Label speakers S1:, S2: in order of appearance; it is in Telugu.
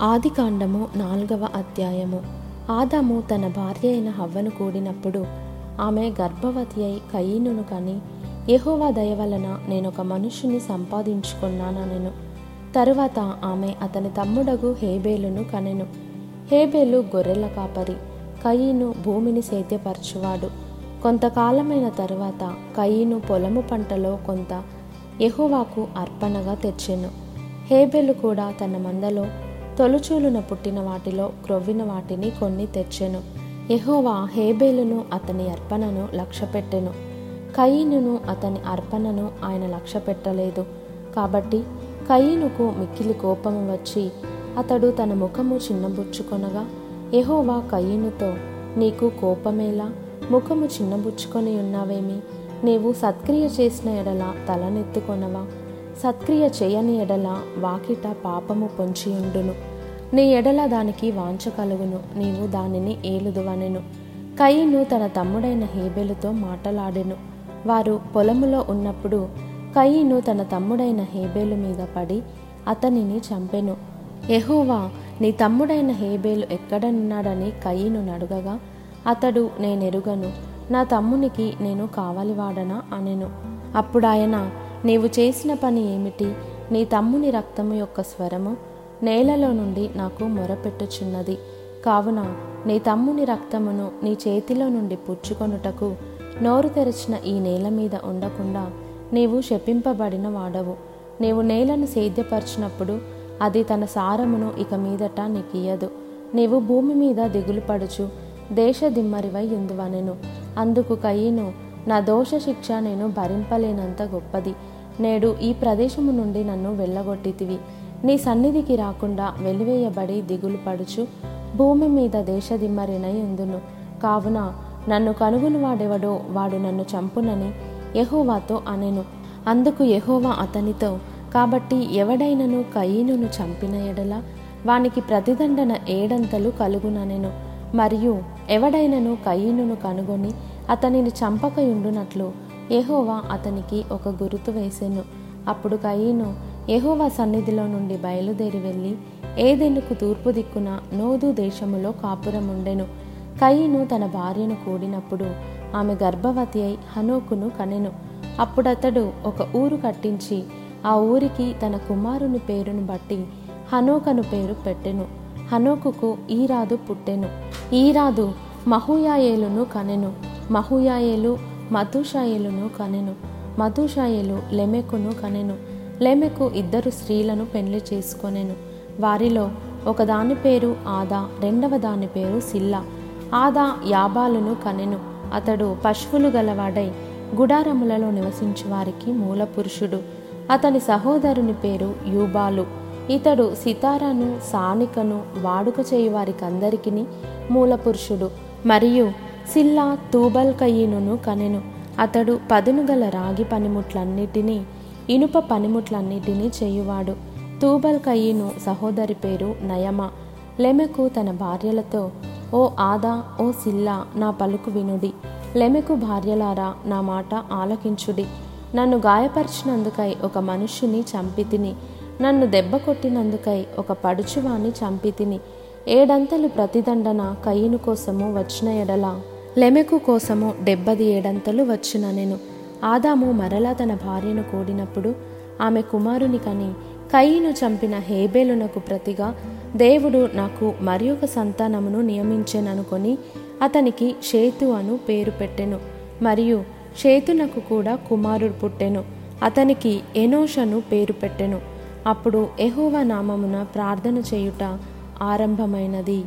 S1: ఆదికాండము నాలుగవ అధ్యాయము. ఆదాము తన భార్య అయిన హవ్వను కూడినప్పుడు ఆమె గర్భవతి అయి కయీనును కని యహోవా దయ వలన నేనొక మనుషుని సంపాదించుకున్నానెను తరువాత ఆమె అతని తమ్ముడగు హేబేలును కనెను. హేబేలు గొర్రెల కాపరి కయీను భూమిని సేద్యపరచువాడు. కొంతకాలమైన తరువాత కయీను పొలము పంటలో కొంత యహోవాకు అర్పణగా తెచ్చెను. హేబెలు కూడా తన మందలో తొలుచూలున పుట్టిన వాటిలో క్రొవ్విన వాటిని కొన్ని తెచ్చెను. యహోవా హేబేలును అతని అర్పణను లక్ష్యపెట్టెను. కయీనును అతని అర్పణను ఆయన లక్ష్యపెట్టలేదు. కాబట్టి కయీనుకు మిక్కిలి కోపము వచ్చి అతడు తన ముఖము చిన్నబుచ్చుకొనగా యహోవా కయీనుతో నీకు కోపమేలా? ముఖము చిన్నబుచ్చుకొని ఉన్నావేమి? నీవు సత్క్రియ చేసిన ఎడల తలనెత్తుకొనవా? సత్క్రియ చేయని ఎడల వాకిట పాపము పొంచియుండును నీ ఎడల దానికి వాంఛ కలుగును. నీవు దానిని ఏలుదువనెను. కయ్యను తన తమ్ముడైన హేబెలుతో మాటలాడెను. వారు పొలములో ఉన్నప్పుడు కయ్యను తన తమ్ముడైన హేబేలు మీద పడి అతనిని చంపెను. ఎహోవా నీ తమ్ముడైన హేబేలు ఎక్కడనున్నాడని కయ్యను నడుగగా అతడు నేనెరుగను. నా తమ్మునికి నేను కావలివాడనా అనెను. అప్పుడాయన నీవు చేసిన పని ఏమిటి? నీ తమ్ముని రక్తము యొక్క స్వరము నేలలో నుండి నాకు మొరపెట్టుచున్నది. కావున నీ తమ్ముని రక్తమును నీ చేతిలో నుండి పుచ్చుకొనుటకు నోరు తెరచిన ఈ నేల మీద ఉండకుండా నీవు శపింపబడిన వాడవు. నీవు నేలను సేద్యపరిచినప్పుడు అది తన సారమును ఇక మీదట నీకియ్యదు. నీవు భూమి మీద దిగులు పడుచు దేశ దిమ్మరివై ఎందువనెను? అందుకు కయ్యను నా దోష శిక్ష నేను భరింపలేనంత గొప్పది. నేడు ఈ ప్రదేశము నుండి నన్ను వెళ్ళగొట్టితివి. నీ సన్నిధికి రాకుండా వెలివేయబడి దిగులు పడుచు. భూమి మీద దేశదిమ్మరినై ఉందును. కావున నన్ను కనుగొని వాడెవడో వాడు నన్ను చంపునని యహోవాతో అనెను. అందుకు యహోవా అతనితో కాబట్టి ఎవడైనను కయీనును చంపిన ఎడల వానికి ప్రతిదండన ఏడంతలు కలుగుననెను. మరియు ఎవడైనను కయీనును కనుగొని అతనిని చంపకయుండునట్లు యహోవా అతనికి ఒక గురుతు వేసెను. అప్పుడు కయీను యహోవా సన్నిధిలో నుండి బయలుదేరి వెళ్ళి ఏదెనుకు తూర్పు దిక్కున నోదు దేశములో కాపురముండెను. కయీను తన భార్యను కూడినప్పుడు ఆమె గర్భవతి అయి హనోకును కనెను. అప్పుడతడు ఒక ఊరు కట్టించి ఆ ఊరికి తన కుమారుని పేరును బట్టి హనోకను పేరు పెట్టెను. హనోకుకు ఈరాదు పుట్టెను. ఈరాదు మహుయాయేలును కనెను. మహుయాయేలు మధుషాయేలును కనెను. మధుషాయలు లెమెకును కనెను. లెమెకు ఇద్దరు స్త్రీలను పెళ్ళి చేసుకొనెను. వారిలో ఒకదాని పేరు ఆదా రెండవ దాని పేరు సిల్లా. ఆదా యాబాలును కనెను. అతడు పశువులు గలవాడై గుడారములలో నివసించువారికి మూలపురుషుడు. అతని సహోదరుని పేరు యూబాలు. ఇతడు సితారాను సానికను వాడుక చేయువారికందరికీ మూలపురుషుడు. మరియు సిల్లా తూబల్కయీనును కనెను. అతడు పదును గల రాగి పనిముట్లన్నిటినీ ఇనుప పనిముట్లన్నిటినీ చేయువాడు. తూబల్కయ్యను సహోదరి పేరు నయమ. లెమెకు తన భార్యలతో ఓ ఆదా ఓ సిల్లా నా పలుకు వినుడి. లెమెకు భార్యలారా నా మాట ఆలకించుడి. నన్ను గాయపరిచినందుకై ఒక మనుష్యుని చంపితిని. నన్ను దెబ్బ కొట్టినందుకై ఒక పడుచువాని చంపితిని. ఏడంతలు ప్రతిదండన కయ్యను కోసము వచ్చిన ఎడల లెమెకు కోసము డెబ్బది ఏడంతలు వచ్చిన నేను. ఆదాము మరలా తన భార్యను కూడినప్పుడు ఆమె కుమారుని కని కయ్యను చంపిన హేబేలునకు ప్రతిగా దేవుడు నాకు మరి ఒక సంతానమును నియమించెననుకొని అతనికి షేతు అను పేరు పెట్టెను. మరియు షేతునకు కూడా కుమారుడు పుట్టెను. అతనికి ఎనోషను పేరు పెట్టెను. అప్పుడు ఎహోవా నామమున ప్రార్థన చేయుట ఆరంభమైనది.